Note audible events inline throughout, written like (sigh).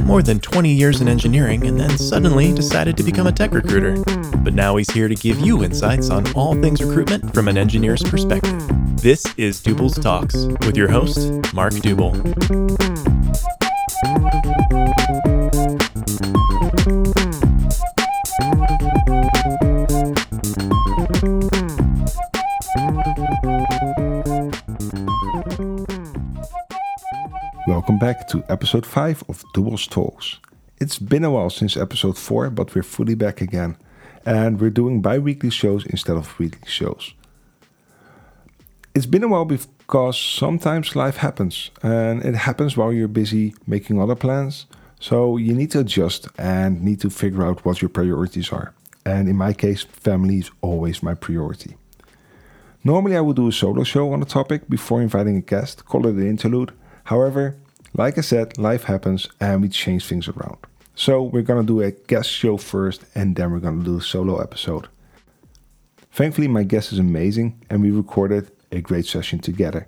spent more than 20 years in engineering and then suddenly decided to become a tech recruiter. But now he's here to give you insights on all things recruitment from an engineer's perspective. This is Dubel's Talks with your host, Mark Dubel. To episode 5 of Dubel's Talks. It's been a while since episode 4, but we're fully back again. And we're doing bi weekly shows instead of weekly shows. It's been a while because sometimes life happens, and it happens while you're busy making other plans. So you need to adjust and need to figure out what your priorities are. And in my case, family is always my priority. Normally, I would do a solo show on a topic before inviting a guest, call it an interlude. However, like I said, life happens and we change things around. So we're gonna do a guest show first and then we're gonna do a solo episode. Thankfully, my guest is amazing and we recorded a great session together.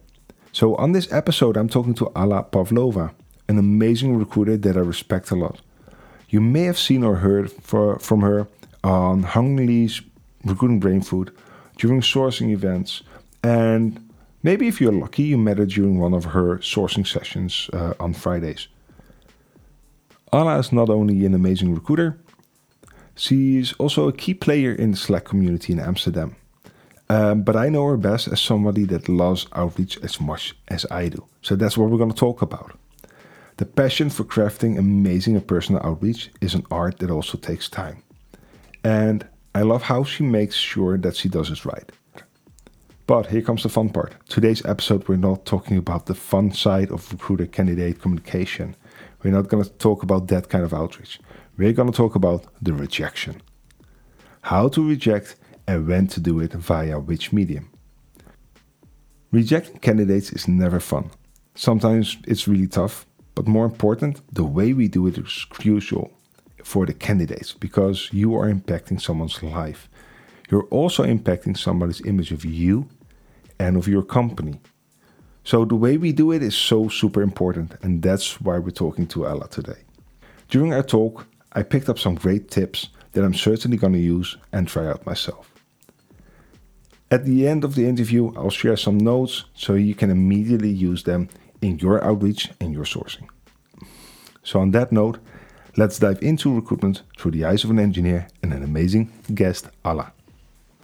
So on this episode, I'm talking to Alla Pavlova, an amazing recruiter that I respect a lot. You may have seen or heard for, from her on Hung Lee's Recruiting Brain Food during sourcing events and Maybe if you're lucky, you met her during one of her sourcing sessions uh, on Fridays. Alla is not only an amazing recruiter, she's also a key player in the Slack community in Amsterdam. Um, but I know her best as somebody that loves outreach as much as I do. So that's what we're going to talk about. The passion for crafting amazing and personal outreach is an art that also takes time. And I love how she makes sure that she does it right. But here comes the fun part. Today's episode, we're not talking about the fun side of recruiter candidate communication. We're not going to talk about that kind of outreach. We're going to talk about the rejection. How to reject and when to do it via which medium. Rejecting candidates is never fun. Sometimes it's really tough, but more important, the way we do it is crucial for the candidates because you are impacting someone's life you're also impacting somebody's image of you and of your company. So the way we do it is so super important, and that's why we're talking to Alla today. During our talk, I picked up some great tips that I'm certainly going to use and try out myself. At the end of the interview, I'll share some notes so you can immediately use them in your outreach and your sourcing. So, on that note, let's dive into recruitment through the eyes of an engineer and an amazing guest, Alla.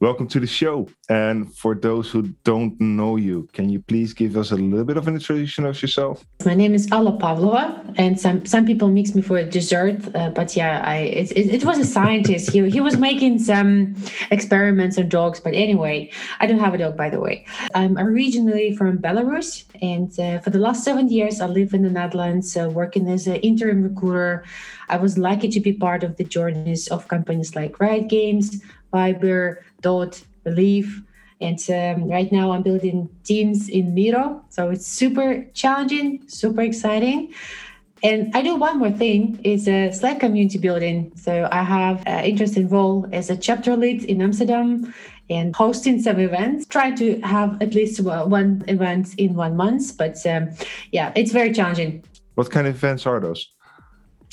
Welcome to the show. And for those who don't know you, can you please give us a little bit of an introduction of yourself? My name is Alla Pavlova, and some some people mix me for a dessert. Uh, but yeah, I it, it, it, was a scientist. he he was making some experiments on dogs. But anyway, I don't have a dog, by the way. I'm originally from Belarus, and uh, for the last seven years, I live in the Netherlands, uh, working as an interim recruiter. I was lucky to be part of the journeys of companies like Riot Games, Viber, Dot, Believe. And um, right now I'm building teams in Miro. So it's super challenging, super exciting. And I do one more thing is a Slack community building. So I have an interesting role as a chapter lead in Amsterdam and hosting some events. Try to have at least one event in one month. But um, yeah, it's very challenging. What kind of events are those?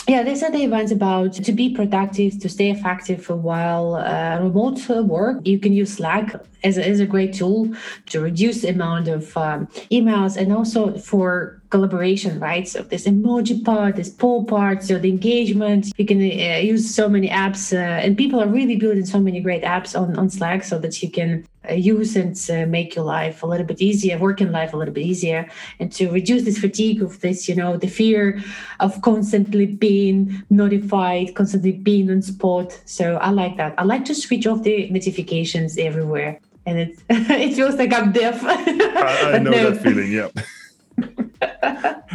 Yeah, these are the events about to be productive, to stay effective for while uh, remote work. You can use Slack as a, as a great tool to reduce the amount of um, emails and also for collaboration, right? So this emoji part, this poll part, so the engagement. You can uh, use so many apps, uh, and people are really building so many great apps on, on Slack so that you can uh, use and uh, make your life a little bit easier, working life a little bit easier, and to reduce this fatigue of this, you know, the fear of constantly being notified, constantly being on spot. So I like that. I like to switch off the notifications everywhere and it (laughs) it feels like I'm deaf. I, I (laughs) know no. that feeling. Yeah. (laughs)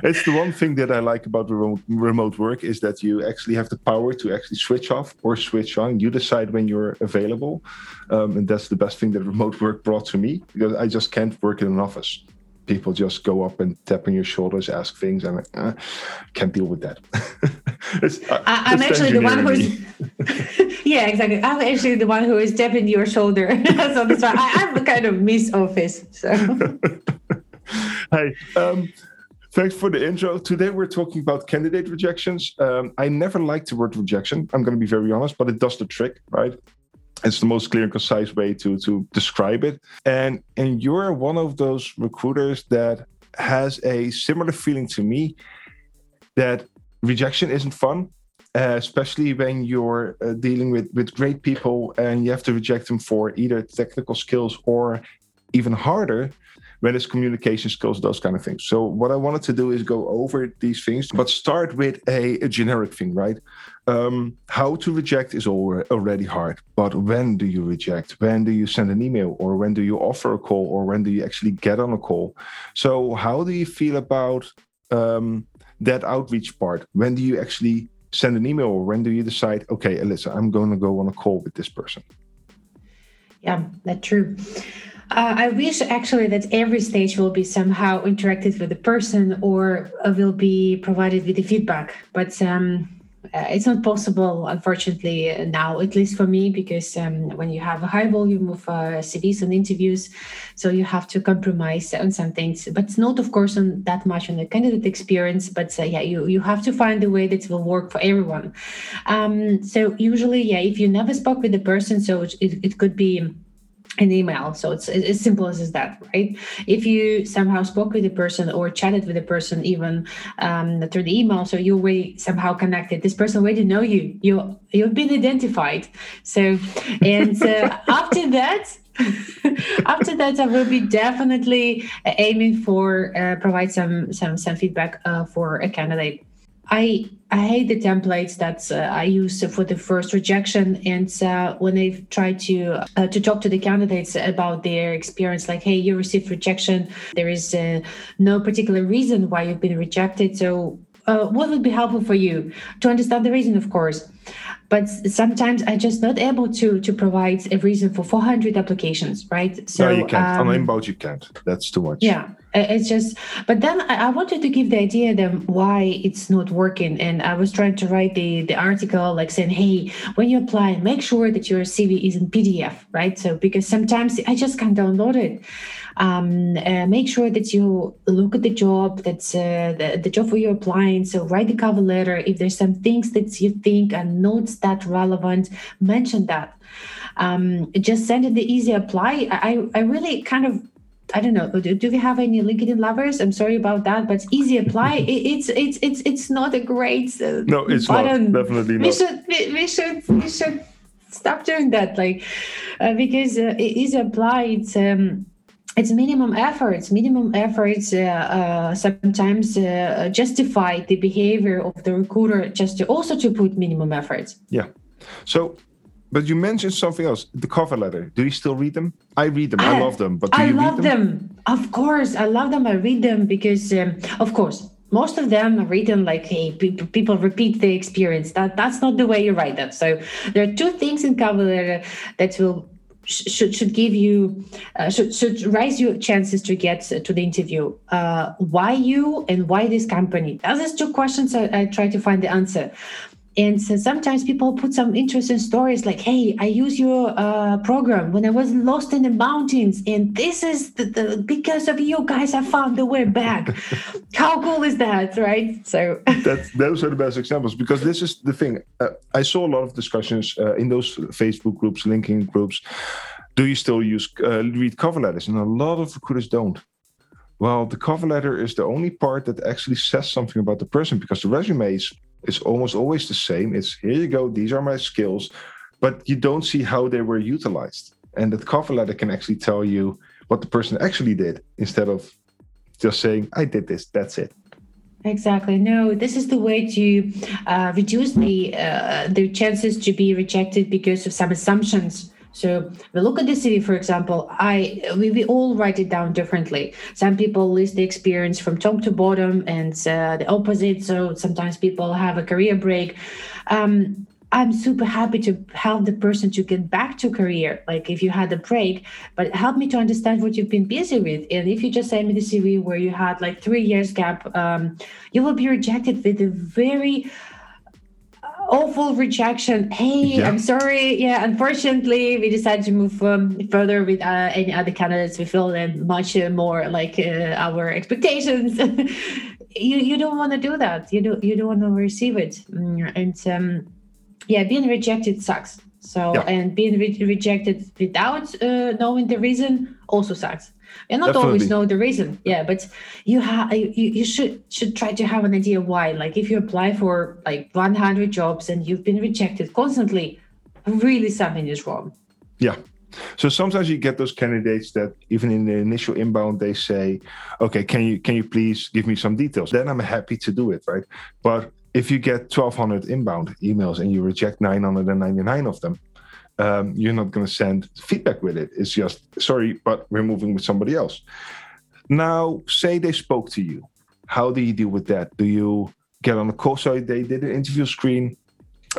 it's the one thing that I like about remote, remote work is that you actually have the power to actually switch off or switch on. You decide when you're available, um, and that's the best thing that remote work brought to me because I just can't work in an office. People just go up and tap on your shoulders, ask things. And I'm like, can't deal with that. (laughs) uh, I, am actually the one who's, (laughs) yeah, exactly. I'm actually the one who is tapping your shoulder. (laughs) so that's why I, I'm a kind of miss office. So. hey, um, thanks for the intro. Today we're talking about candidate rejections. Um, I never liked the word rejection. I'm going to be very honest, but it does the trick, right? It's the most clear and concise way to to describe it. And and you're one of those recruiters that has a similar feeling to me that rejection isn't fun uh, especially when you're uh, dealing with with great people and you have to reject them for either technical skills or even harder when it's communication skills those kind of things. So what i wanted to do is go over these things but start with a, a generic thing right? Um, how to reject is already hard but when do you reject? When do you send an email or when do you offer a call or when do you actually get on a call? So how do you feel about um, that outreach part? When do you actually send an email or when do you decide okay alyssa i'm going to go on a call with this person yeah that's true uh, I wish actually that every stage will be somehow interacted with the person or uh, will be provided with the feedback. But um, uh, it's not possible, unfortunately, uh, now, at least for me, because um, when you have a high volume of uh, CVs and interviews, so you have to compromise on some things, but not, of course, on that much on the candidate experience. But uh, yeah, you you have to find a way that will work for everyone. Um, so usually, yeah, if you never spoke with the person, so it, it could be an email. So it's as simple as that, right? If you somehow spoke with a person or chatted with a person even um, through the email, so you're already somehow connected. This person already know you. You you've been identified. So and uh, (laughs) after that. after that i will be definitely aiming for uh, provide some some some feedback uh, for a candidate I I hate the templates that uh, I use for the first rejection, and uh, when I try to uh, to talk to the candidates about their experience, like, hey, you received rejection. There is uh, no particular reason why you've been rejected. So, uh, what would be helpful for you? To understand the reason, of course. But sometimes I'm just not able to to provide a reason for 400 applications right? So no, you can't. Um, on inbound you can't. That's too much. Yeah it's just but then I, wanted to give the idea then why it's not working. And i was trying to write the the article like saying hey when you apply make sure that your cv is in pdf right? So because sometimes i just can't download it. Um, uh, make sure that you look at the job that's uh, the, the job for you're applying. So write the cover letter. If there's some things that you think are not that relevant mention that. Um, just send it the easy apply. I i really kind of I don't know. Do, do we have any LinkedIn lovers? I'm sorry about that, but easy apply. (laughs) it, it's it's it's it's not a great uh, no. It's button. not definitely not. We should we, we should we should stop doing that. Like uh, because uh, easy apply. It's um, it's minimum efforts minimum efforts uh, uh, sometimes uh, justify the behavior of the recruiter just to also to put minimum efforts yeah so but you mentioned something else the cover letter do you still read them i read them i, I love them but do i you love them? them? of course i love them i read them because um, of course most of them are written like hey people repeat the experience that that's not the way you write that so there are two things in cover letter that will should should give you uh, should should raise your chances to get to the interview. Uh, why you and why this company? Those are two questions I, I try to find the answer. And so sometimes people put some interesting stories like, hey, I use your uh, program when I was lost in the mountains. And this is the, the because of you guys, I found the way back. (laughs) How cool is that, right? So (laughs) that, those are the best examples because this is the thing. Uh, I saw a lot of discussions uh, in those Facebook groups, LinkedIn groups. Do you still use uh, read cover letters? And a lot of recruiters don't. Well, the cover letter is the only part that actually says something about the person because the resume is is almost always the same. It's here you go, these are my skills, but you don't see how they were utilized. And that cover letter can actually tell you what the person actually did instead of just saying, I did this, that's it. Exactly. No, this is the way to uh, reduce the uh, the chances to be rejected because of some assumptions so we look at the CV, for example. I we, we all write it down differently. Some people list the experience from top to bottom, and uh, the opposite. So sometimes people have a career break. Um, I'm super happy to help the person to get back to career. Like if you had a break, but help me to understand what you've been busy with. And if you just send me the CV where you had like three years gap, um, you will be rejected with a very awful rejection. Hey, Yeah. I'm sorry. Yeah, unfortunately, we decided to move um, further with uh, any other candidates. We feel them much uh, more like uh, our expectations. (laughs) you you don't want to do that. You don't you don't want to receive it. Mm, And um, yeah, being rejected sucks. So Yeah. and being re- rejected without uh, knowing the reason also sucks. And not always know the reason. Yeah, but you have you, you should should try to have an idea why. Like if you apply for like 100 jobs and you've been rejected constantly, really something is wrong. Yeah. So sometimes you get those candidates that even in the initial inbound they say, "Okay, can you can you please give me some details?" Then I'm happy to do it, right? But if you get 1,200 inbound emails and you reject 999 of them, um, you're not going to send feedback with it. It's just sorry, but we're moving with somebody else. Now, say they spoke to you. How do you deal with that? Do you get on a call? So they did an interview screen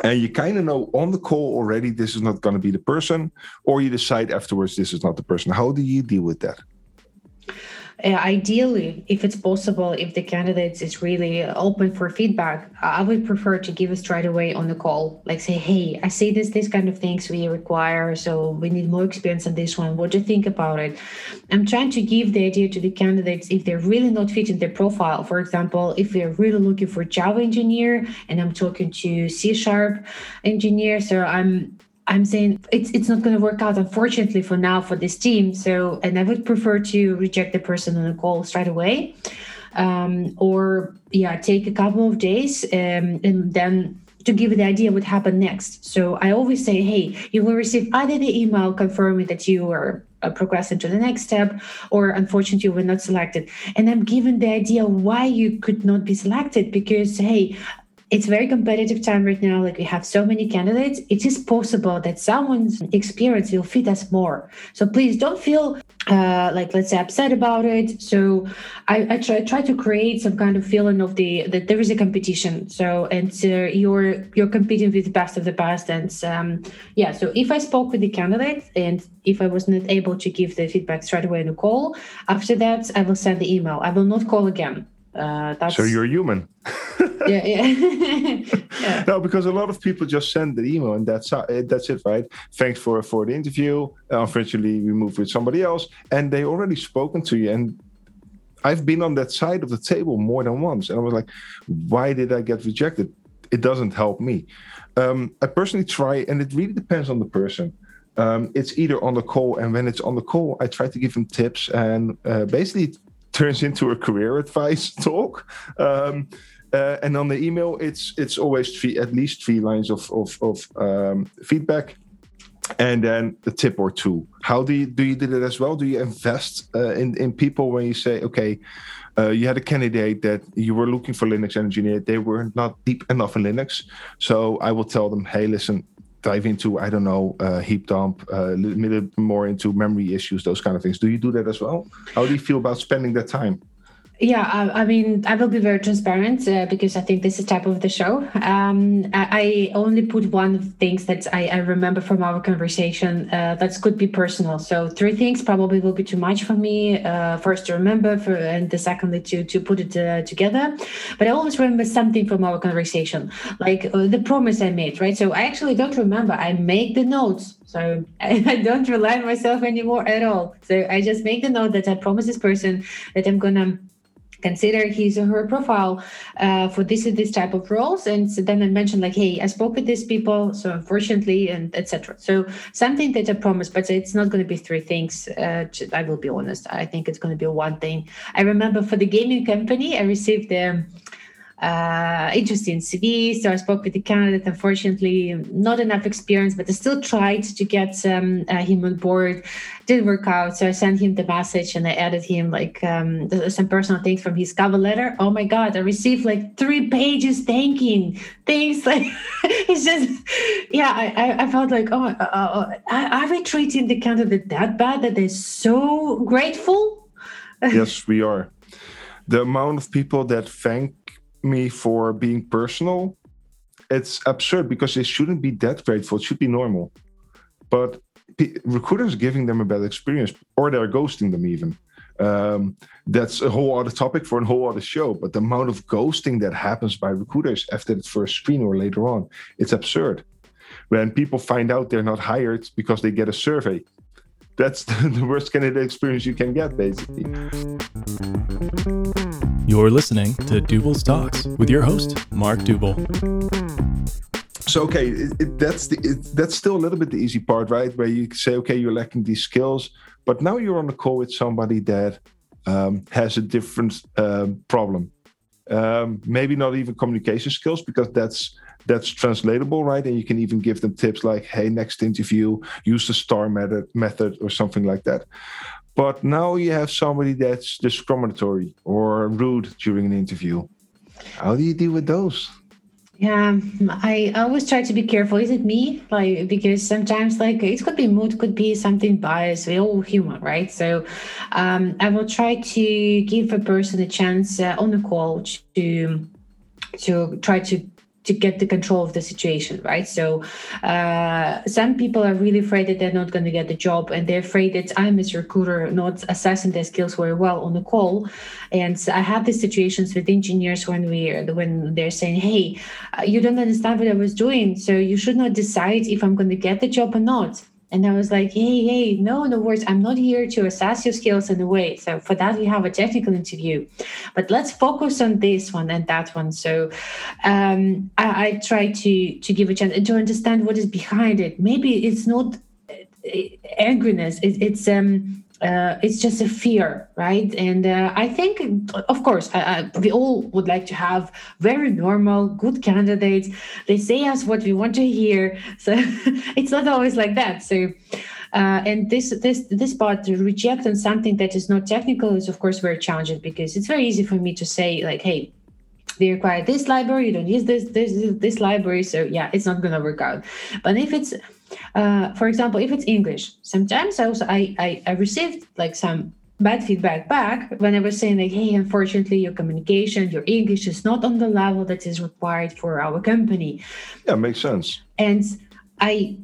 and you kind of know on the call already this is not going to be the person or you decide afterwards this is not the person how do you deal with that Uh, ideally, if it's possible, if the candidates is really open for feedback, I would prefer to give it straight away on the call. Like say, hey, I see this, this kind of things we require, so we need more experience on this one. What do you think about it? I'm trying to give the idea to the candidates if they're really not fitting their profile. For example, if they're really looking for Java engineer, and I'm talking to C sharp engineer, so I'm I'm saying it's it's not going to work out, unfortunately, for now for this team. So, and I would prefer to reject the person on the call straight away, um, or yeah, take a couple of days um, and then to give the idea what happened next. So I always say, hey, you will receive either the email confirming that you are uh, progressing to the next step, or unfortunately you were not selected. And I'm given the idea why you could not be selected because hey it's very competitive time right now like we have so many candidates. It is possible that someone's experience will fit us more. So please don't feel uh, like let's say upset about it. So I, I try try to create some kind of feeling of the that there is a competition. So and uh, you're you're competing with the best of the best. And um, yeah so if i spoke with the candidate and if i was not able to give the feedback straight away in the call after that i will send the email. I will not call again uh, that's so you're human. (laughs) Yeah, yeah. (laughs) yeah. no because a lot of people just send the email and that's uh, that's it right? Thanks for for the interview. Unfortunately we moved with somebody else and they already spoken to you and i've been on that side of the table more than once and i was like why did i get rejected? It doesn't help me. Um, i personally try and it really depends on the person. Um, it's either on the call and when it's on the call i try to give them tips and uh, basically turns into a career advice (laughs) talk um, uh, and on the email, it's it's always three, at least three lines of of, of um, feedback, and then a tip or two. How do you do you do it as well? Do you invest uh, in in people when you say, okay, uh, you had a candidate that you were looking for Linux engineer, they were not deep enough in Linux, so I will tell them, hey, listen. Dive into I don't know uh, heap dump, uh, a little more into memory issues, those kind of things. Do you do that as well? How do you feel about spending that time? Yeah, I, I mean, I will be very transparent uh, because I think this is type of the show. Um, I, I only put one of the things that I, I remember from our conversation uh, that could be personal. So three things probably will be too much for me. Uh, first to remember, for, and the secondly to to put it uh, together. But I always remember something from our conversation, like uh, the promise I made. Right. So I actually don't remember. I make the notes. So (laughs) I, don't rely on myself anymore at all. So I just make the note that I promise this person that I'm gonna consider his or her profile uh, for this and this type of roles. And so then i mentioned like hey i spoke with these people so unfortunately and etc so something that i promised but it's not going to be three things uh, i will be honest. I think it's going to be one thing. I remember for the gaming company i received um, uh, interesting CV. So I spoke with the candidate. Unfortunately, not enough experience, but I still tried to get um, uh, him on board. Didn't work out. So I sent him the message and I added him like um, some personal things from his cover letter. Oh my God, I received like three pages thanking things. (laughs) Like it's just, yeah, I, I, felt like, oh, uh, uh, are we treating the candidate that bad that they're so grateful? yes, we are. The amount of people that thank me for being personal, it's absurd because they shouldn't be that grateful. It should be normal. But p- recruiters giving them a bad experience or they're ghosting them even. Um, that's a whole other topic for a whole other show. But the amount of ghosting that happens by recruiters after the first screen or later on, it's absurd. When people find out they're not hired because they get a survey, that's (laughs) the worst candidate experience you can get, basically. You're listening to Duble's Talks with your host, Mark Duble. So okay, it, it, that's the it, that's still a little bit the easy part, right? Where you say, okay, you're lacking these skills, but now you're on a call with somebody that um, has a different um, problem. Um, maybe not even communication skills because that's that's translatable, right? And you can even give them tips like, "Hey, next interview, use the STAR method, method, or something like that." But now you have somebody that's discriminatory or rude during an interview. How do you deal with those? Yeah, I always try to be careful. Is it me? Like because sometimes like it could be mood, could be something biased. We're all human, right? So um, I will try to give a person a chance uh, on the call to to try to to get the control of the situation, right? So uh, some people are really afraid that they're not going to get the job, and they're afraid that I'm as a recruiter not assessing their skills very well on the call. And I have these situations with engineers when we when they're saying, "Hey, uh, you don't understand what I was doing, so you should not decide if I'm going to get the job or not." And I was like, hey, hey, no, no worries. I'm not here to assess your skills in a way. So for that, we have a technical interview. But let's focus on this one and that one. So um, I, I try to to give a chance to understand what is behind it. Maybe it's not uh, angriness. It, it's um uh, it's just a fear, right? And uh, I think, of course, we all would like to have very normal, good candidates. They say us what we want to hear. (laughs) So it's not always like that. So. Uh, and this this this part to reject on something that is not technical is of course very challenging because it's very easy for me to say like hey they require this library you don't use this this this library so yeah it's not going to work out but if it's uh, for example, if it's English, sometimes also I, I, I received like some bad feedback back when I was saying like, hey, unfortunately, your communication, your English is not on the level that is required for our company. Yeah, makes sense. And I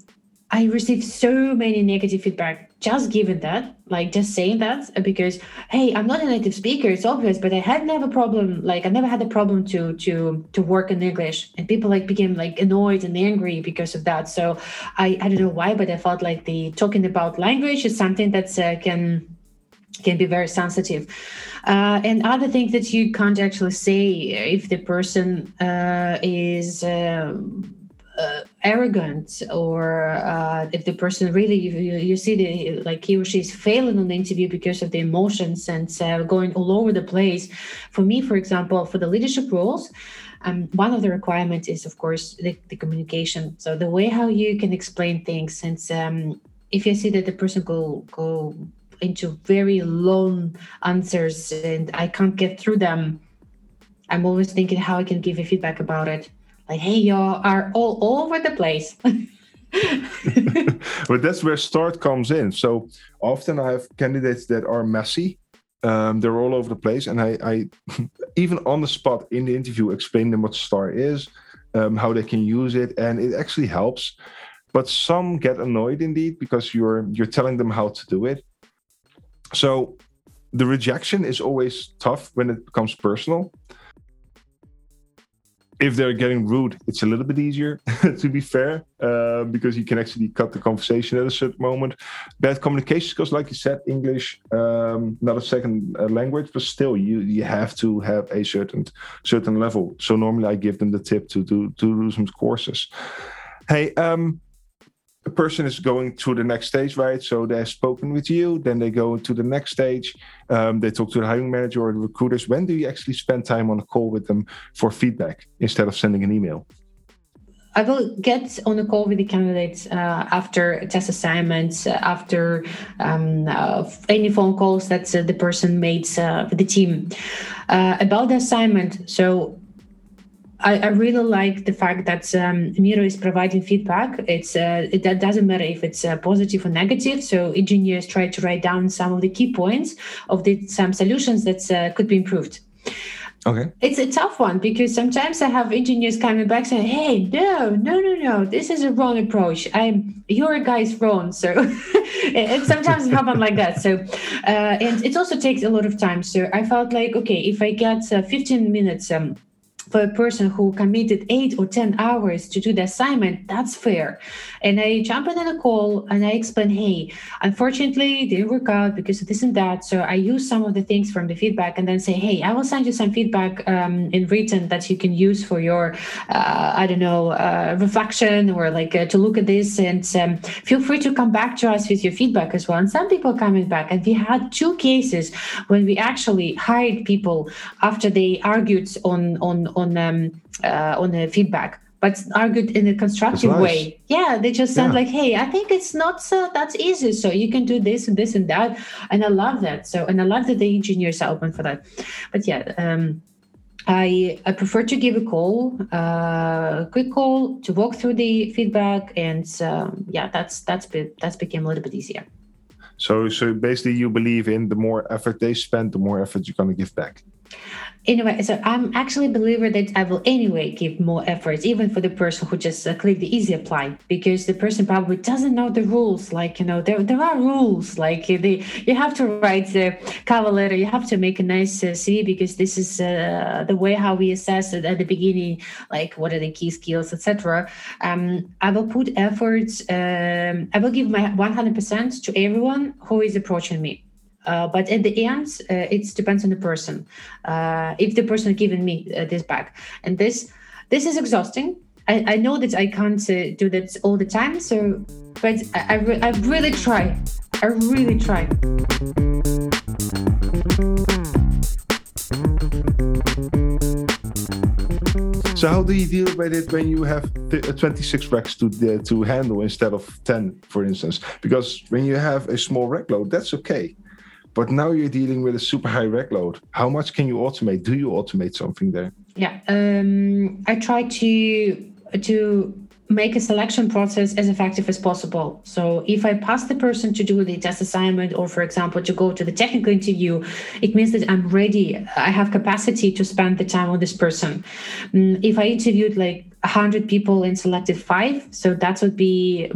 I received so many negative feedback just given that, like just saying that, because hey, I'm not a native speaker, it's obvious, but I had never problem, like I never had a problem to to to work in English, and people like became like annoyed and angry because of that. So I I don't know why, but I felt like the talking about language is something that uh, can can be very sensitive. Uh, and other things that you can't actually say if the person uh, is. Um, uh, arrogant or uh, if the person really you, you, see the like he or she is failing on the interview because of the emotions and uh, going all over the place. For me for example for the leadership roles um, one of the requirements is of course the, the, communication. So the way how you can explain things since um, if you see that the person go go into very long answers and i can't get through them i'm always thinking how i can give a feedback about it like, hey, y'all are all, all over the place. (laughs) but that's where STAR comes in. So often I have candidates that are messy. Um, they're all over the place, and I, I (laughs) even on the spot in the interview explain them what star is, um, how they can use it, and it actually helps. But some get annoyed indeed because you're you're telling them how to do it. So the rejection is always tough when it becomes personal if they're getting rude, it's a little bit easier, (laughs) to be fair, uh, because you can actually cut the conversation at a certain moment. Bad communication skills, like you said, English, um, not a second uh, language, but still, you you have to have a certain certain level. So normally, I give them the tip to do to do some courses. Hey, um, a person is going to the next stage, right? So they've spoken with you, then they go to the next stage. Um, they talk to the hiring manager or the recruiters. When do you actually spend time on a call with them for feedback instead of sending an email? I will get on a call with the candidates uh, after test assignments, uh, after um, uh, any phone calls that uh, the person made uh, with the team uh, about the assignment. So I, I, really like the fact that um, Miro is providing feedback. It's uh, it that doesn't matter if it's uh, positive or negative. So engineers try to write down some of the key points of the some solutions that uh, could be improved. Okay. It's a tough one because sometimes I have engineers coming back saying, "Hey, no, no, no, no, this is a wrong approach. I'm your guy's wrong." So (laughs) it sometimes happens like that. So uh, and it also takes a lot of time. So I felt like, okay, if I get uh, 15 minutes. Um, for a person who committed eight or 10 hours to do the assignment, that's fair. And I jump in on a call and I explain, hey, unfortunately, it didn't work out because of this and that. So I use some of the things from the feedback and then say, hey, I will send you some feedback um, in written that you can use for your, uh, I don't know, uh, reflection or like uh, to look at this. And um, feel free to come back to us with your feedback as well. And some people coming back. And we had two cases when we actually hired people after they argued on, on, on um, uh, on the feedback but argued in a constructive nice. way. Yeah, they just said Yeah. like, "Hey, I think it's not so that's easy. So you can do this and this and that." And I love that. So and I love that the engineers are open for that. But yeah, um, I I prefer to give a call, uh, quick call to walk through the feedback, and um, yeah, that's that's be, that's became a little bit easier. So, so basically, you believe in the more effort they spend, the more effort you're going to give back. Anyway, so I'm actually a believer that I will anyway give more efforts, even for the person who just uh, click the easy apply, because the person probably doesn't know the rules. Like you know, there there are rules. Like they, you have to write the cover letter, you have to make a nice uh, CV because this is uh, the way how we assess it at the beginning. Like what are the key skills, etc. Um, I will put efforts. Um, I will give my 100% to everyone who is approaching me. Uh, but at the end, uh, it depends on the person. Uh, if the person given me uh, this back, and this this is exhausting. I, I know that I can't uh, do that all the time. So, but I I, re- I really try. I really try. So, how do you deal with it when you have uh, 26 racks to uh, to handle instead of 10, for instance? Because when you have a small rack load, that's okay. But now you're dealing with a super high rack load. How much can you automate? Do you automate something there? Yeah, um, I try to to make a selection process as effective as possible. So if I pass the person to do the test assignment, or for example, to go to the technical interview, it means that I'm ready. I have capacity to spend the time on this person. Mm, If I interviewed like 100 people and selected five, so that would be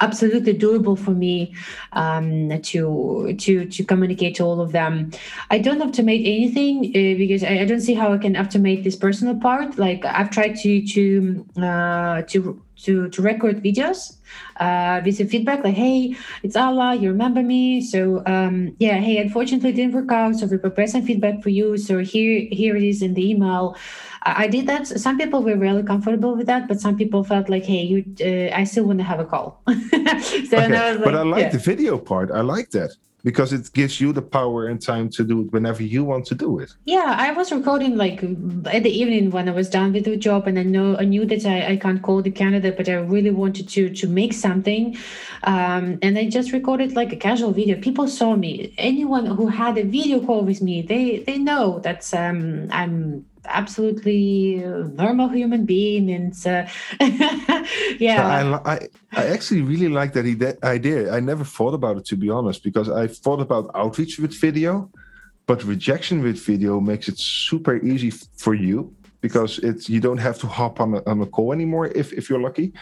absolutely doable for me um, to to to communicate to all of them. I don't automate anything uh, because I, I don't see how I can automate this personal part. Like I've tried to to uh, to to to record videos uh, with feedback like, hey, it's Alla, you remember me. So um, yeah, hey, unfortunately it didn't work out. So we prepared some feedback for you. So here here it is in the email. I did that. Some people were really comfortable with that, but some people felt like, "Hey, you, uh, I still want to have a call." (laughs) so and I was but I like yeah. the video part. I like that because it gives you the power and time to do it whenever you want to do it. Yeah, I was recording like at the evening when I was done with the job, and I know I knew that I, I can't call the candidate, but I really wanted to to make something, um, and I just recorded like a casual video. People saw me. Anyone who had a video call with me, they they know that um, I'm absolutely normal human being, and uh, (laughs) yeah. I, I I actually really like that idea. I never thought about it to be honest, because I thought about outreach with video, but rejection with video makes it super easy for you because it's you don't have to hop on a, on a call anymore if if you're lucky,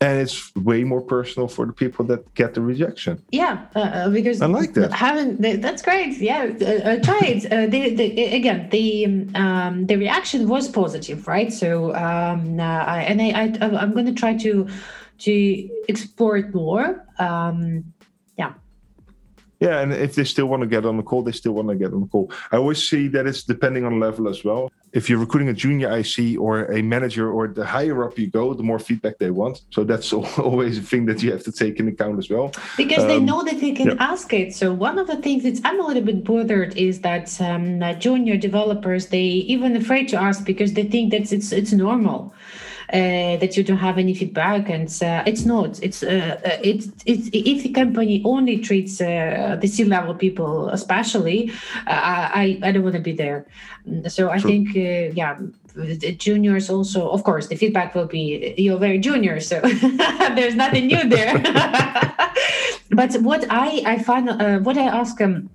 and it's way more personal for the people that get the rejection. Yeah, uh, uh, because I like that. That's great. Yeah, uh, uh, try it. Uh, the, the, again, the um, the reaction was positive, right? So, um, uh, I, and I, I I'm going to try to to explore it more. Um, Yeah, and if they still want to get on the call, they still want to get on the call. I always see that it's depending on level as well. If you're recruiting a junior IC or a manager, or the higher up you go, the more feedback they want. So that's (laughs) always a thing that you have to take in account as well. because they Um, know that they can yeah. ask it. So one of the things that I'm a little bit bothered is that um, junior developers they even afraid to ask because they think that it's it's normal. Uh, that you don't have any feedback, and uh, it's not. It's uh, it's it's if the company only treats uh, the C level people, especially, uh, I I don't want to be there. So I True. think uh, yeah, the juniors also. Of course, the feedback will be you're very junior, so (laughs) there's nothing new there. (laughs) (laughs) but what I I find uh, what I ask um,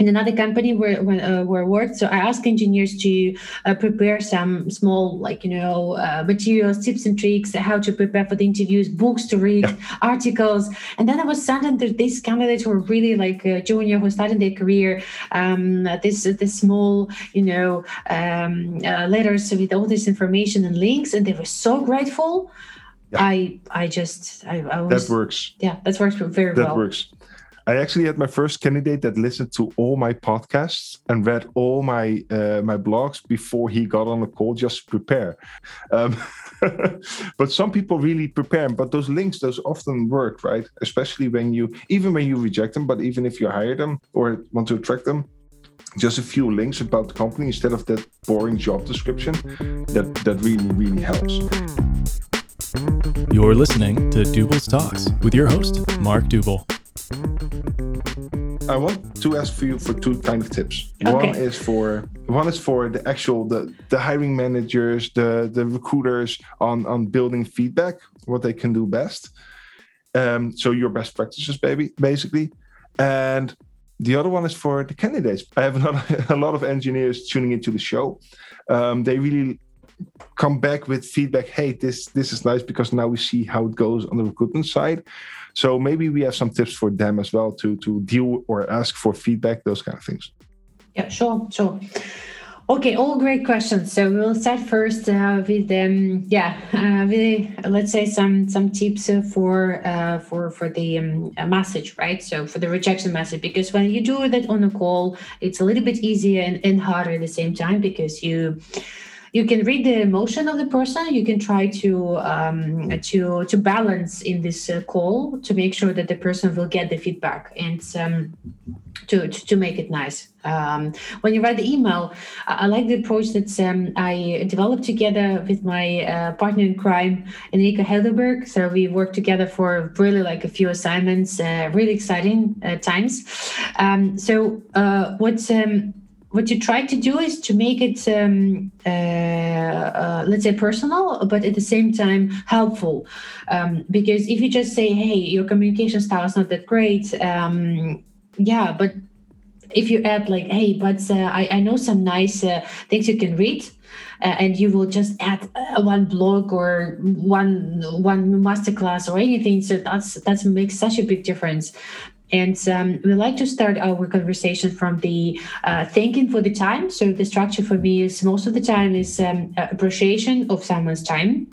in another company where where, uh, where I worked. So I asked engineers to uh, prepare some small, like you know, uh, materials, tips and tricks, how to prepare for the interviews, books to read, yeah. articles, and then I was sending to these candidates who were really like uh, junior who started their career. Um, this this small, you know, um, uh, letters with all this information and links, and they were so grateful. Yeah. I I just I, I was, that works. Yeah, that works very that well. That works. I actually had my first candidate that listened to all my podcasts and read all my uh, my blogs before he got on the call just to prepare. Um, (laughs) but some people really prepare, but those links, those often work, right? Especially when you, even when you reject them, but even if you hire them or want to attract them, just a few links about the company instead of that boring job description, that that really really helps. You're listening to Duble's Talks with your host, Mark Duble. I want to ask for you for two kind of tips. Okay. One is for one is for the actual the the hiring managers, the the recruiters on on building feedback, what they can do best. Um, so your best practices, baby, basically. And the other one is for the candidates. I have (laughs) a lot of engineers tuning into the show. Um, they really come back with feedback. Hey, this this is nice because now we see how it goes on the recruitment side. So maybe we have some tips for them as well to to deal or ask for feedback, those kind of things. Yeah, sure, sure. Okay, all great questions. So we'll start first uh, with um, yeah, uh, with, let's say some some tips for uh, for for the um, message, right? So for the rejection message, because when you do that on a call, it's a little bit easier and, and harder at the same time because you you can read the emotion of the person. You can try to um, to to balance in this uh, call to make sure that the person will get the feedback and um, to, to make it nice. Um, when you write the email i, I like the approach that um, i developed together with my uh, partner in crime enrica heidelberg. So we worked together for really like a few assignments uh, really exciting uh, times. Um, so uh, what's um, what you try to do is to make it um, uh, uh, let's say personal but at the same time helpful. Um, because if you just say hey your communication style is not that great um, yeah but if you add like hey but uh, I, I know some nice uh, things you can read uh, and you will just add uh, one blog or one one masterclass or anything so that's that makes such a big difference and um, we like to start our conversation from the uh, thanking for the time. So the structure for me is most of the time is um, appreciation of someone's time,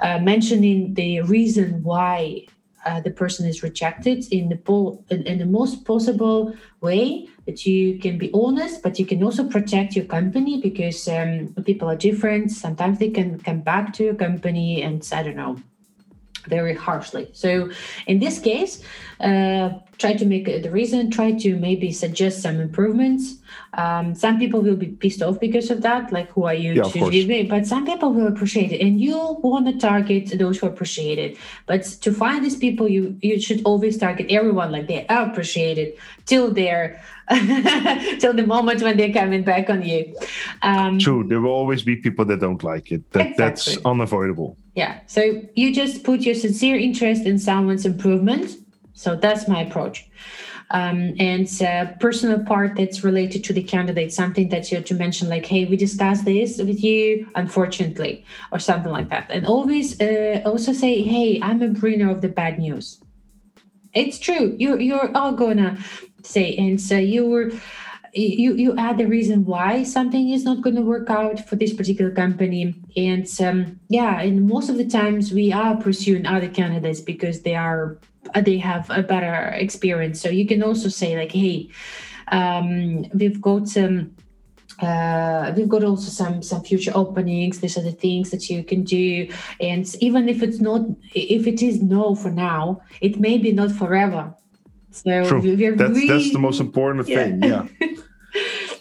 uh, mentioning the reason why uh, the person is rejected in the in, in, the most possible way that you can be honest but you can also protect your company because um, people are different sometimes they can come back to your company and i don't know very harshly. So in this case, uh, try to make the reason, try to maybe suggest some improvements. Um, some people will be pissed off because of that, like who are you yeah, to give me? But some people will appreciate it, and you want to target those who appreciate it. But to find these people, you you should always target everyone like they appreciate it till they're (laughs) till the moment when they're coming back on you. Um, True, there will always be people that don't like it. That, exactly. That's unavoidable. Yeah. So you just put your sincere interest in someone's improvement. So that's my approach. Um, and uh, personal part that's related to the candidate, something that you have to mention, like, hey, we discussed this with you, unfortunately, or something like that. And always uh, also say, hey, I'm a bringer of the bad news. It's true. You, you're all gonna say, and so you were you you add the reason why something is not going to work out for this particular company. And um, yeah and most of the times we are pursuing other candidates because they are they have a better experience. So you can also say like hey um, we've got some uh, we've got also some some future openings. These are the things that you can do. And even if it's not if it is no for now it may be not forever. So True. That's, really, that's the most important yeah. thing yeah (laughs)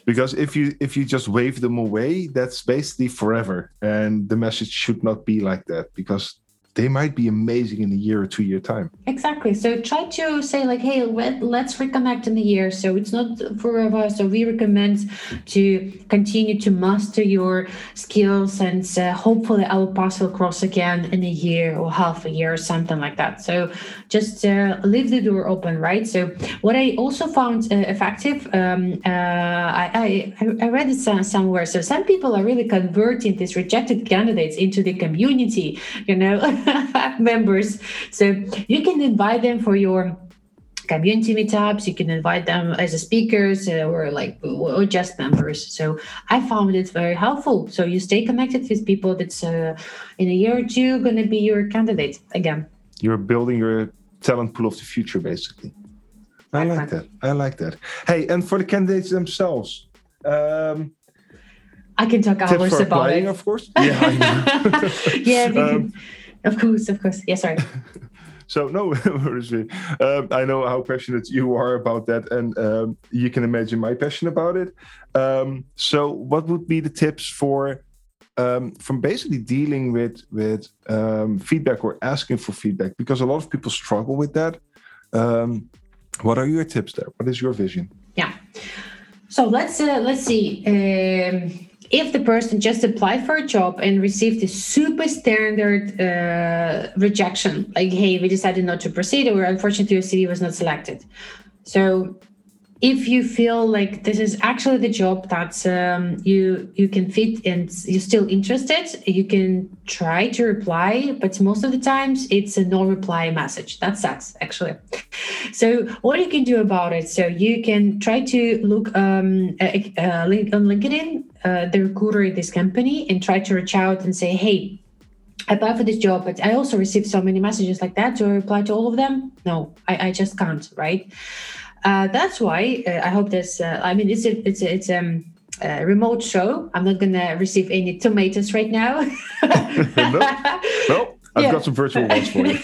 because if you if you just wave them away that's basically forever. And the message should not be like that because they might be amazing in a year or two year time. Exactly. So try to say like, hey, let, let's reconnect in a year. So it's not forever. So we recommend to continue to master your skills, and uh, hopefully our paths will cross again in a year or half a year or something like that. So just uh, leave the door open, right? So what I also found uh, effective, um, uh, I, I, I read it somewhere. So some people are really converting these rejected candidates into the community, you know, (laughs) members. So you can invite them for your community meetups you can invite them as a speakers uh, or like or just members so i found it very helpful so you stay connected with people that's uh, in a year or two going to be your candidate again you're building your talent pool of the future basically i like that i like that hey and for the candidates themselves um, I can talk hours for about applying, it. Of course. Yeah. (laughs) yeah. (laughs) Um, of course. Of course. Yeah. Sorry. (laughs) So no, (laughs) um, I know how passionate you are about that, and um, you can imagine my passion about it. Um, so, what would be the tips for um, from basically dealing with with um, feedback or asking for feedback? Because a lot of people struggle with that. Um, what are your tips there? What is your vision? Yeah. So let's uh, let's see if the person just applied for a job and received a super standard uh, rejection, like, hey, we decided not to proceed, or unfortunately your CV was not selected. So if you feel like this is actually the job that um, you you can fit and you're still interested you can try to reply but most of the times it's a no reply message that sucks actually so what you can do about it so you can try to look um, uh, uh, on linkedin uh, the recruiter in this company and try to reach out and say hey I applied for this job, but I also received so many messages like that. Do I reply to all of them? No, I, I just can't, right? Uh, that's why uh, I hope this. Uh, I mean, it's a, it's a, it's um, a remote show. I'm not gonna receive any tomatoes right now. (laughs) no, no, I've yeah. got some virtual ones for you.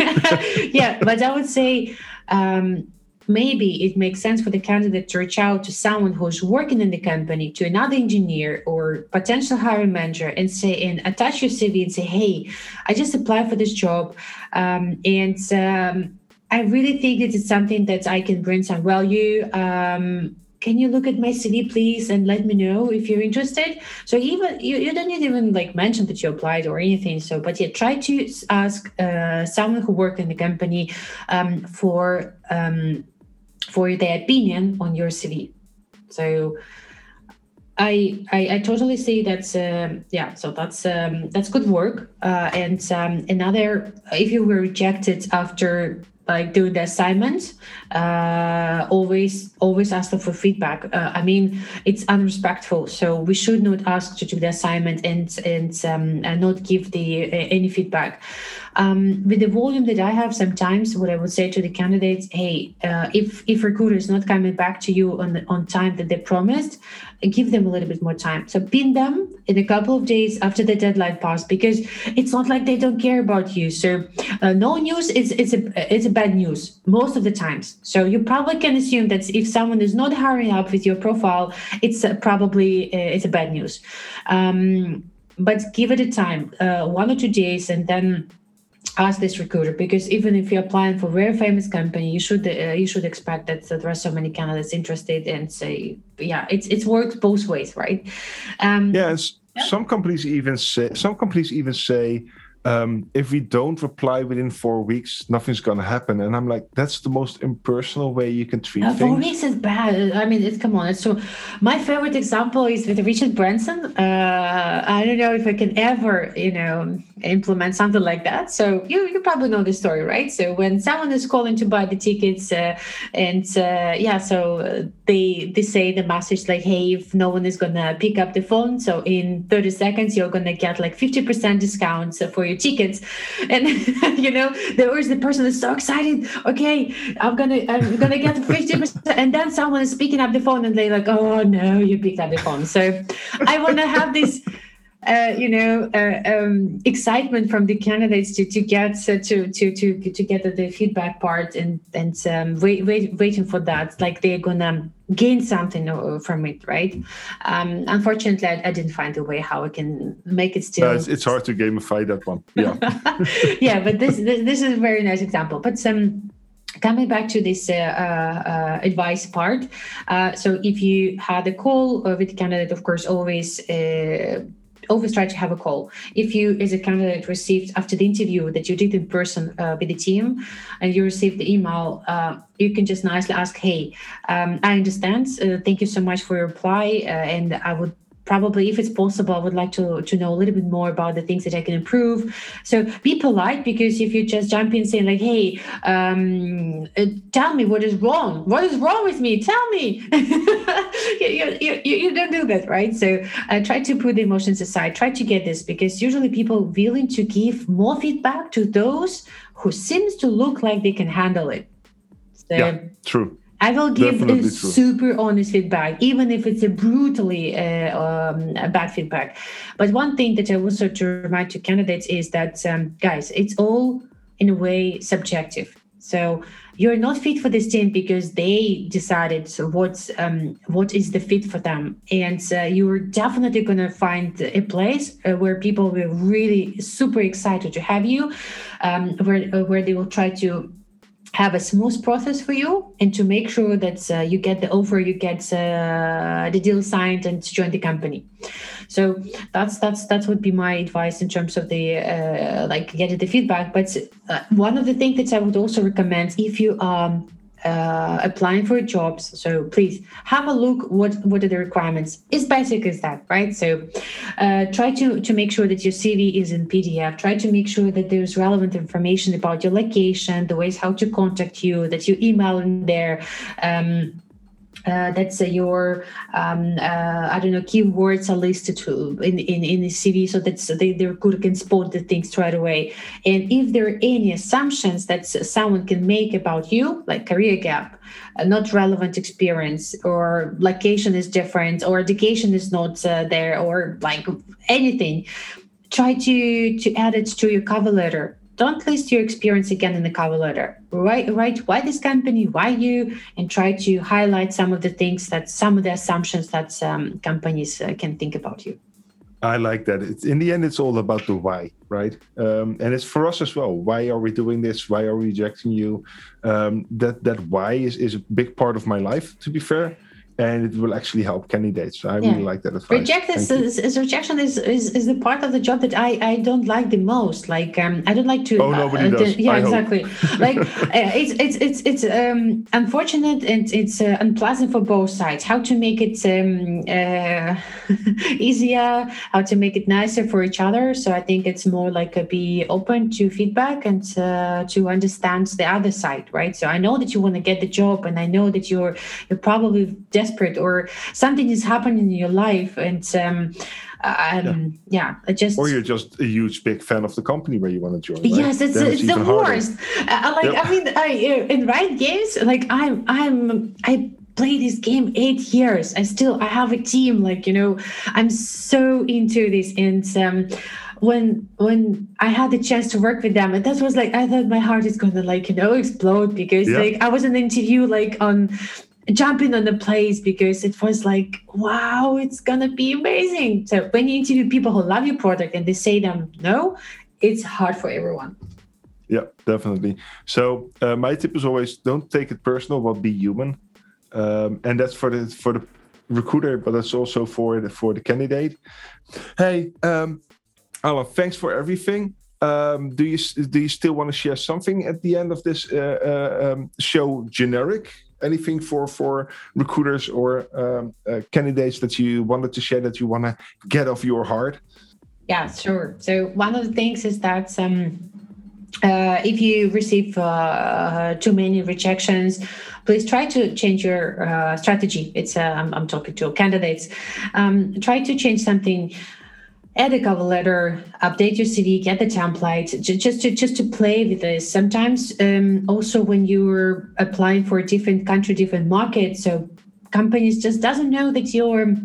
(laughs) yeah, but I would say. Um, maybe it makes sense for the candidate to reach out to someone who's working in the company, to another engineer or potential hiring manager, and say and attach your CV and say, "Hey, I just applied for this job, um, and um, I really think that it's something that I can bring some value. Um, can you look at my CV, please, and let me know if you're interested? So even you, you don't need even like mention that you applied or anything. So, but yeah, try to ask uh, someone who worked in the company um, for um, for their opinion on your CV. So. I, I, I totally see that's uh, yeah so that's um, that's good work uh, and um, another if you were rejected after like do the assignment uh, always always ask them for feedback uh, i mean it's unrespectful so we should not ask to do the assignment and and, um, and not give the uh, any feedback um, with the volume that I have, sometimes what I would say to the candidates, hey, uh, if if recruiter is not coming back to you on the, on time that they promised, give them a little bit more time. So pin them in a couple of days after the deadline passed, because it's not like they don't care about you. So uh, no news is it's a it's a bad news most of the times. So you probably can assume that if someone is not hurrying up with your profile, it's uh, probably uh, it's a bad news. Um, but give it a time, uh, one or two days, and then ask this recruiter because even if you're applying for a very famous company you should uh, you should expect that, that, there are so many candidates interested and say yeah it's it's works both ways right um yes yeah. some companies even say some companies even say um, if we don't reply within four weeks, nothing's gonna happen. And I'm like, that's the most impersonal way you can treat uh, things. Four weeks is bad. I mean, it's come on. It's so. My favorite example is with Richard Branson. Uh, I don't know if I can ever, you know, implement something like that. So you you probably know the story, right? So when someone is calling to buy the tickets, uh, and uh, yeah, so they they say the message like, hey, if no one is gonna pick up the phone, so in 30 seconds you're gonna get like 50% discounts for your tickets. And (laughs) you know there was the person that's so excited. Okay i'm gonna i'm gonna get 50% and then someone is picking up the phone and they're like oh no you picked up the phone. So i want to have this uh, you know uh, um, excitement from the candidates to to get uh, to to to to get the feedback part and and um, wait, wait, waiting for that. Like they're gonna gain something uh, from it right? Um, unfortunately I, I, didn't find a way how i can make it still it's, it's, hard to gamify that one. (laughs) Yeah. (laughs) Yeah but this, this, this is a very nice example. But um coming back to this uh, uh, advice part uh, so if you had a call with the candidate of course always uh, always try to have a call. If you, as a candidate, received after the interview that you did in person uh, with the team, and you received the email, uh, you can just nicely ask, "Hey, um, I understand. Uh, thank you so much for your reply, uh, and I would probably if it's possible i would like to to know a little bit more about the things that i can improve. So be polite because if you just jump in saying like hey um, uh, tell me what is wrong. What is wrong with me? Tell me. (laughs) You, you, you, you, don't do that right? So uh, try to put the emotions aside. Try to get this because usually people willing to give more feedback to those who seems to look like they can handle it. So, yeah true I will give a super honest feedback, even if it's a brutally uh, um, bad feedback. But one thing that I also to remind to candidates is that, um, guys, it's all in a way subjective. So you're not fit for this team because they decided what's um, what is the fit for them, and uh, you're definitely gonna find a place uh, where people will really super excited to have you, um, where uh, where they will try to have a smooth process for you and to make sure that uh, you get the offer you get uh, the deal signed and join the company. So that's that's that would be my advice in terms of the uh, like getting the feedback. But uh, one of the things that i would also recommend if you um uh, applying for jobs. So please have a look what what are the requirements. It's basic as that right? So uh, try to to make sure that your cv is in pdf try to make sure that there's relevant information about your location the ways how to contact you that you email in there. Um, uh, that's uh, your um, uh, I don't know keywords are listed to, in, in in the CV so that they they good can spot the things right away. And if there are any assumptions that someone can make about you, like career gap, uh, not relevant experience, or location is different, or education is not uh, there, or like anything, try to to add it to your cover letter don't list your experience again in the cover letter. Write, write why this company, why you, and try to highlight some of the things that some of the assumptions that um, companies uh, can think about you. I like that. It's, in the end, it's all about the why, right? Um, and it's for us as well. Why are we doing this? Why are we rejecting you? Um, that that why is, is a big part of my life. To be fair, and it will actually help candidates. I yeah. really like that advice. Reject is, is, is, rejection is, is is the part of the job that I I don't like the most. Like um, I don't like to. Oh, nobody uh, does. yeah, I exactly. like (laughs) uh, it's it's it's it's um unfortunate and it's uh, unpleasant for both sides. How to make it um uh, (laughs) easier? How to make it nicer for each other? So I think it's more like a be open to feedback and uh, to understand the other side, right? So I know that you want to get the job, and I know that you're you're probably desperate or something is happening in your life and um, um, yeah. yeah, just or you're just a huge big fan of the company where you want to join. Right? Yes, it's, it's, it's the worst. Uh, like yep. I mean, I, in Riot Games, like I'm I'm I play this game eight years. I still I have a team. Like you know, I'm so into this and. Um, when when I had the chance to work with them, and that was like I thought my heart is gonna like you know explode because like I was in an interview like on jumping on the place because it was like, wow, it's gonna be amazing. So when you interview people who love your product and they say them no, it's hard for everyone. Yeah, definitely. So uh, my tip is always don't take it personal, but be human, um, and that's for the for the recruiter, but that's also for the for the candidate. Hey, um, Alan, thanks for everything. Um, do you do you still want to share something at the end of this uh, uh, um, show? Generic anything for for recruiters or um, uh, candidates that you wanted to share that you want to get off your heart? Yeah, sure. So one of the things is that um, uh, if you receive uh, too many rejections, please try to change your uh, strategy. It's uh, I'm, I'm, talking to candidates. Um, try to change something add a cover letter, update your CV, get the template, just to just to play with this. Sometimes um, also when you're applying for a different country, different market, so companies just doesn't know that you're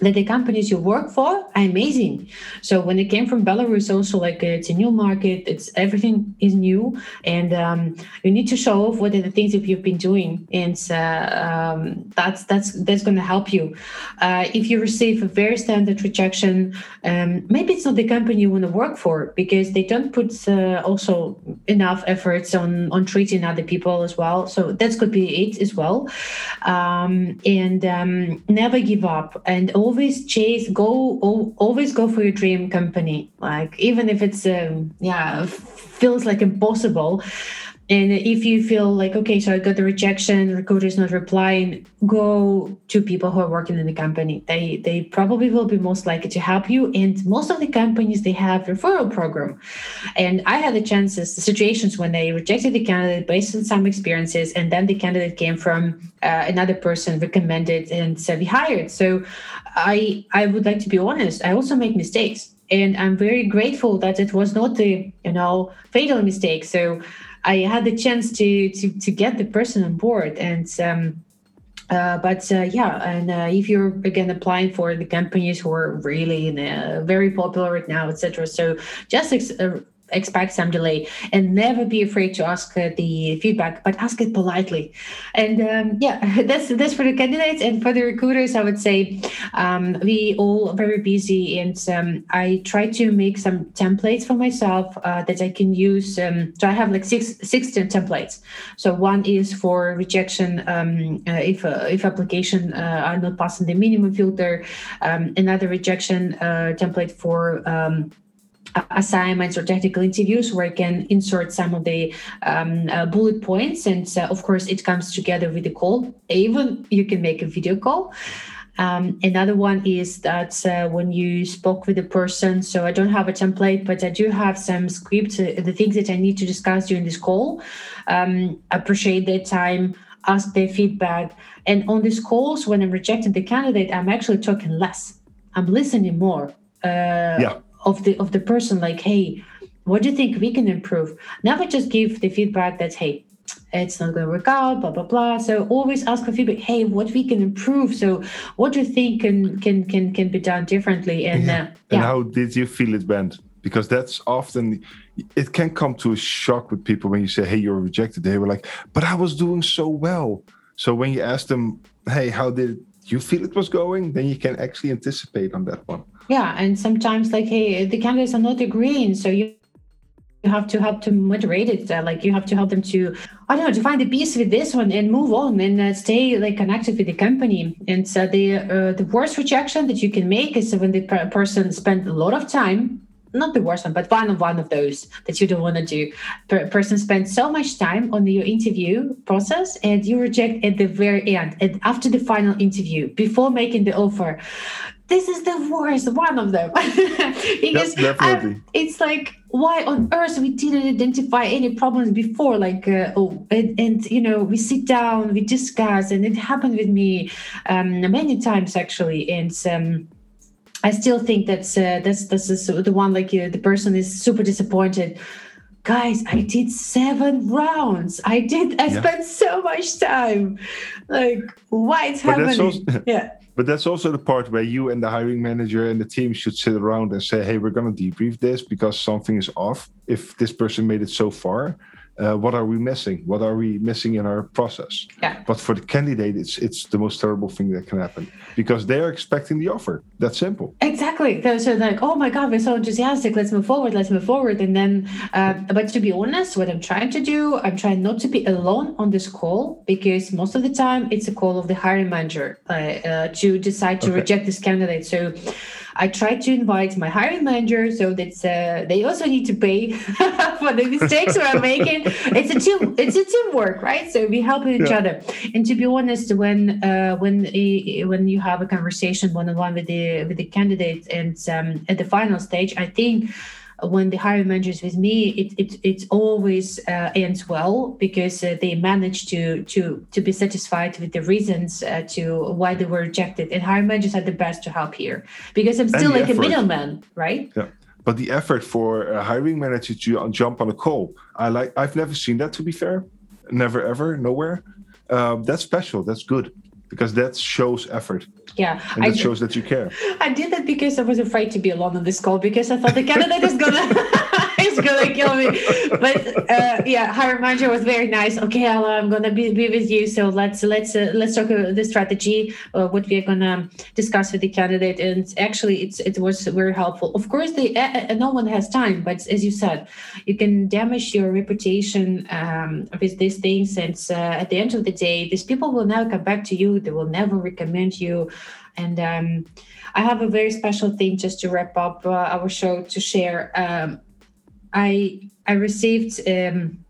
that the companies you work for are amazing. So when it came from Belarus, also like uh, it's a new market, it's everything is new, and um, you need to show off what are the things that you've been doing, and uh, um, that's that's that's going to help you. Uh, if you receive a very standard rejection, um, maybe it's not the company you want to work for because they don't put uh, also enough efforts on on treating other people as well. So that could be it as well, um, and um, never give up and chase go always go for your dream company. Like even if it's um yeah feels like impossible and if you feel like, okay, so I got the rejection, recruiter is not replying, go to people who are working in the company. They they probably will be most likely to help you. And most of the companies they have referral program. And I had the chances, the situations when they rejected the candidate based on some experiences, and then the candidate came from uh, another person recommended and said we hired. So I I would like to be honest. I also make mistakes, and I'm very grateful that it was not the you know fatal mistake. So I had the chance to to to get the person on board and. Um, uh, but uh, yeah, and uh, if you're again applying for the companies who are really very popular right now, etc. So just ex- expect some delay and never be afraid to ask uh, the feedback but ask it politely. And um, yeah (laughs) that's that's for the candidates and for the recruiters i would say. Um, we all very busy and um, i try to make some templates for myself uh, that i can use um, so i have like six 16 templates. So one is for rejection um, uh, if uh, if application uh, are not passing the minimum filter. Um, another rejection template for assignments or technical interviews where I can insert some of the um, uh, bullet points. And uh, of course, it comes together with the call. Even you can make a video call. Um, another one is that uh, when you spoke with a person, so I don't have a template, but I do have some scripts, uh, the things that I need to discuss during this call. Um, appreciate their time, ask their feedback. And on these calls, when I'm rejecting the candidate, I'm actually talking less. I'm listening more. Uh, yeah of the of the person like hey what do you think we can improve? Never just give the feedback that's hey it's not going to work out blah blah blah. So always ask for feedback hey what we can improve? So what do you think can can can can be done differently? And yeah. Uh, yeah. and how did you feel it went? Because that's often it can come to a shock with people when you say hey you're rejected. They were like but i was doing so well. So when you ask them hey how did you feel it was going? Then you can actually anticipate on that one yeah and sometimes like hey the candidates are not agreeing so you you have to help to moderate it uh, like you have to help them to i don't know to find the peace with this one and move on and uh, stay like connected with the company and so the uh, the worst rejection that you can make is when the per- person spent a lot of time not the worst one, but one of one of those that you don't want to do. Per- person spends so much time on your interview process, and you reject at the very end, and after the final interview, before making the offer this is the worst one of them. (laughs) Because definitely. it's like why on earth we didn't identify any problems before? Like uh, oh and, and, you know we sit down we discuss and it happened with me um, many times actually. And um, I still think that's uh, that's this is the one like uh, the person is super disappointed. Guys i did seven rounds. I did i yeah. spent so much time. Like why it's happening? also, yeah but that's also the part where you and the hiring manager and the team should sit around and say, hey, we're going to debrief this because something is off. If this person made it so far, uh, what are we missing? What are we missing in our process? Yeah. But for the candidate, it's it's the most terrible thing that can happen because they are expecting the offer. That's simple. Exactly. So like, oh my God, we're so enthusiastic. Let's move forward. Let's move forward. And then, uh, but to be honest, what I'm trying to do, I'm trying not to be alone on this call because most of the time it's a call of the hiring manager uh, uh to decide to okay. reject this candidate. So I try to invite my hiring manager so that uh, they also need to pay (laughs) for the mistakes we're making. It's a team. It's a teamwork, right? So we help each yeah. other. And to be honest, when uh, when when you have a conversation one on one with the with the candidate and um, at the final stage, I think when the hiring managers with me, it it, it always uh, ends well because uh, they manage to to to be satisfied with the reasons uh, to why they were rejected. And hiring managers are the best to help here because I'm still like effort. a middleman, right? Yeah. But the effort for a hiring manager to jump on a call, I like. I've never seen that. To be fair, never ever, nowhere. Um, that's special. That's good. Because that shows effort Yeah, and I that shows that you care. (laughs) I did that because I was afraid to be alone on this call because I thought the candidate is gonna (laughs) (laughs) is gonna kill me. But uh, yeah, hiring manager was very nice. Okay, Alla, I'm gonna be, be with you. So let's let's uh, let's talk about the strategy, uh, what we're gonna discuss with the candidate. And actually, it's it was very helpful. Of course, the uh, uh, no one has time, but as you said, you can damage your reputation um, with these things. And uh, at the end of the day, these people will never come back to you. They will never recommend you. And um, I have a very special thing just to wrap up uh, our show to share. Um, I I received um,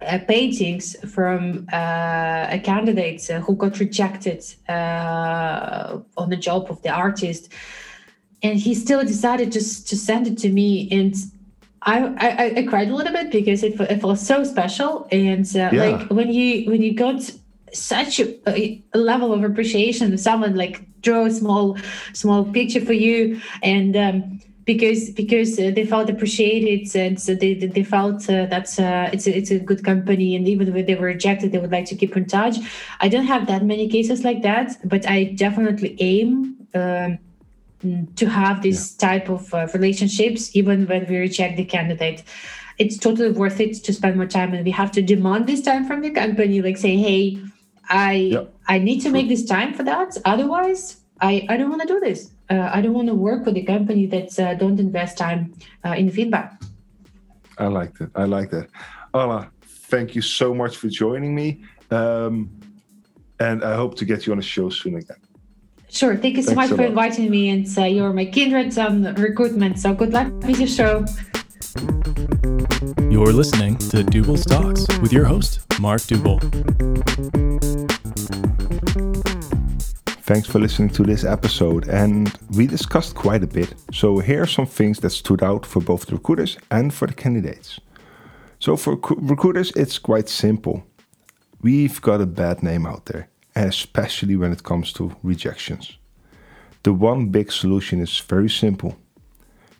uh, paintings from uh, a candidate uh, who got rejected uh, on the job of the artist, and he still decided to to send it to me and. I, I, I cried a little bit because it, it felt so special and uh, Yeah. like when you when you got such a, a level of appreciation someone like draw a small small picture for you and um, because because uh, they felt appreciated and so they they felt uh, that's uh, it's a, it's a good company and even when they were rejected they would like to keep in touch. I don't have that many cases like that but i definitely aim um, to have this type of uh, relationships even when we reject the candidate. It's totally worth it to spend more time and we have to demand this time from the company like say hey i Yeah. i need to make this time for that. Otherwise i i don't want to do this uh, i don't want to work with a company that uh, don't invest time uh, in feedback I like that. I like that. Alla, thank you so much for joining me. Um, and I hope to get you on a show soon again. sure thank you so Thanks much a for lot. inviting me and uh, you're my kindred on recruitment so good luck with your show You're listening to Dubal's Talks with your host, Mark Dubal. Thanks for listening to this episode, and we discussed quite a bit. So, here are some things that stood out for both the recruiters and for the candidates. So, for recru- recruiters, it's quite simple. We've got a bad name out there, especially when it comes to rejections. The one big solution is very simple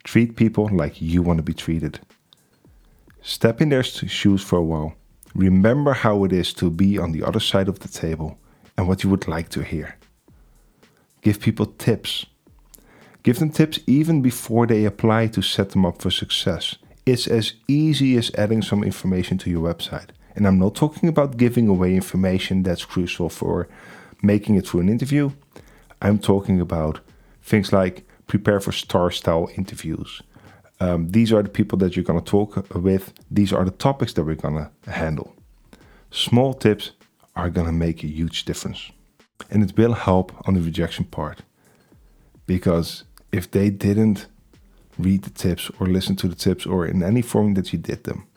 treat people like you want to be treated. Step in their shoes for a while. Remember how it is to be on the other side of the table and what you would like to hear. Give people tips. Give them tips even before they apply to set them up for success. It's as easy as adding some information to your website. And I'm not talking about giving away information that's crucial for making it through an interview. I'm talking about things like prepare for STAR style interviews. Um, these are the people that you're going to talk with. These are the topics that we're going to handle. Small tips are going to make a huge difference. And it will help on the rejection part. Because if they didn't read the tips or listen to the tips or in any form that you did them,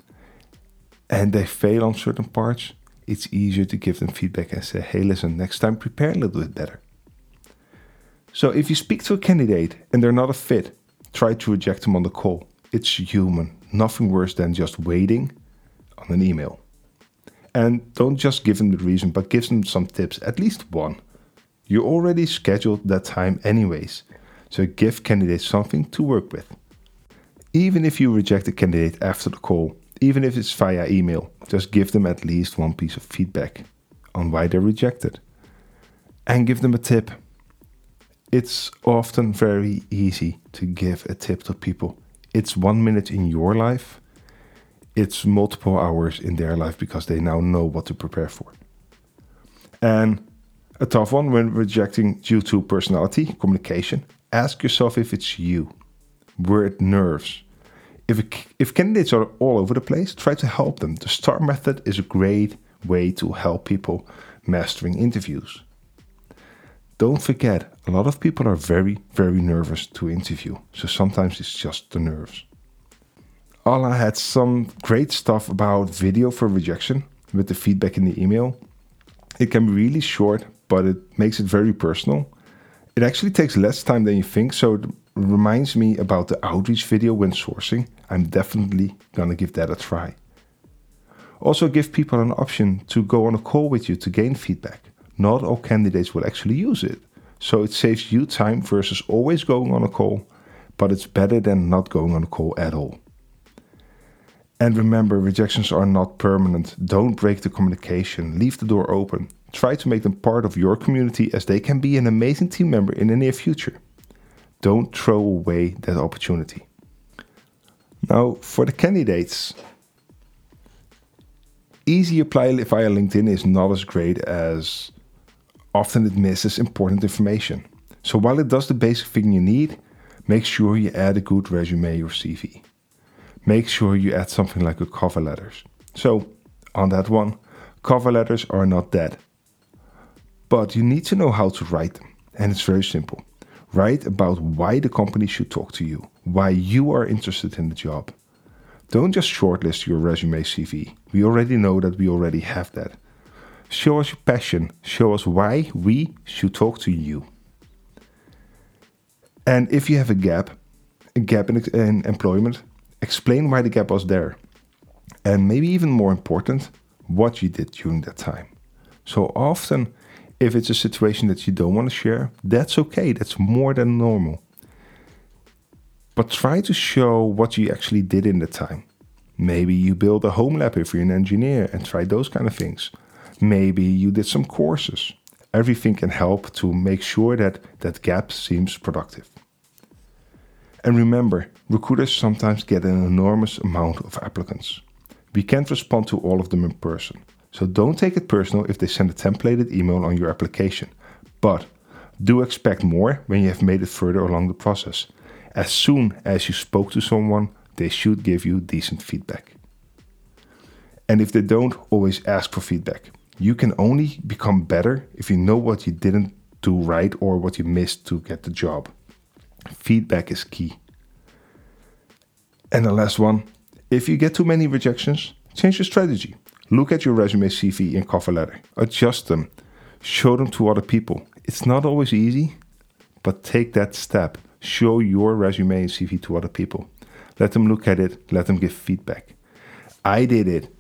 and they fail on certain parts, it's easier to give them feedback and say, hey, listen, next time prepare a little bit better. So if you speak to a candidate and they're not a fit, try to reject them on the call. It's human, nothing worse than just waiting on an email. And don't just give them the reason, but give them some tips, at least one. You already scheduled that time anyways, so give candidates something to work with. Even if you reject a candidate after the call, even if it's via email, just give them at least one piece of feedback on why they're rejected. And give them a tip. It's often very easy to give a tip to people. It's one minute in your life, it's multiple hours in their life because they now know what to prepare for. And a tough one when rejecting due to personality, communication, ask yourself if it's you. Were it nerves? If, if candidates are all over the place, try to help them. The STAR method is a great way to help people mastering interviews. Don't forget, a lot of people are very, very nervous to interview, so sometimes it's just the nerves. Alla had some great stuff about video for rejection with the feedback in the email. It can be really short, but it makes it very personal. It actually takes less time than you think, so it reminds me about the outreach video when sourcing. I'm definitely gonna give that a try. Also, give people an option to go on a call with you to gain feedback. Not all candidates will actually use it, so it saves you time versus always going on a call, but it's better than not going on a call at all. And remember, rejections are not permanent. Don't break the communication, leave the door open. Try to make them part of your community as they can be an amazing team member in the near future. Don't throw away that opportunity. Now, for the candidates, easy apply via LinkedIn is not as great as often it misses important information. So while it does the basic thing you need, make sure you add a good resume or CV. Make sure you add something like a cover letters. So on that one, cover letters are not dead. But you need to know how to write them, and it's very simple. Write about why the company should talk to you, why you are interested in the job. Don't just shortlist your resume CV. We already know that we already have that. Show us your passion, show us why we should talk to you. And if you have a gap, a gap in, in employment, explain why the gap was there. And maybe even more important, what you did during that time. So often, if it's a situation that you don't want to share, that's okay. That's more than normal. But try to show what you actually did in the time. Maybe you build a home lab if you're an engineer and try those kind of things. Maybe you did some courses. Everything can help to make sure that that gap seems productive. And remember, recruiters sometimes get an enormous amount of applicants. We can't respond to all of them in person. So don't take it personal if they send a templated email on your application. But do expect more when you have made it further along the process. As soon as you spoke to someone, they should give you decent feedback. And if they don't, always ask for feedback. You can only become better if you know what you didn't do right or what you missed to get the job. Feedback is key. And the last one if you get too many rejections, change your strategy. Look at your resume, CV, and cover letter. Adjust them. Show them to other people. It's not always easy, but take that step. Show your resume and CV to other people. Let them look at it, let them give feedback. I did it.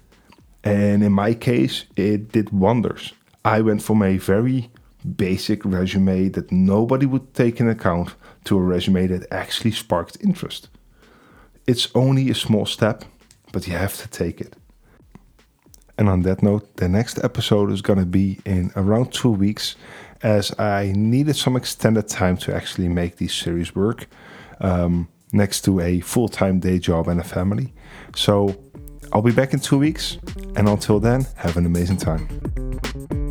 And in my case, it did wonders. I went from a very basic resume that nobody would take in account to a resume that actually sparked interest. It's only a small step, but you have to take it. And on that note, the next episode is going to be in around two weeks, as I needed some extended time to actually make these series work. Um, next to a full time day job and a family. So I'll be back in two weeks. And until then, have an amazing time.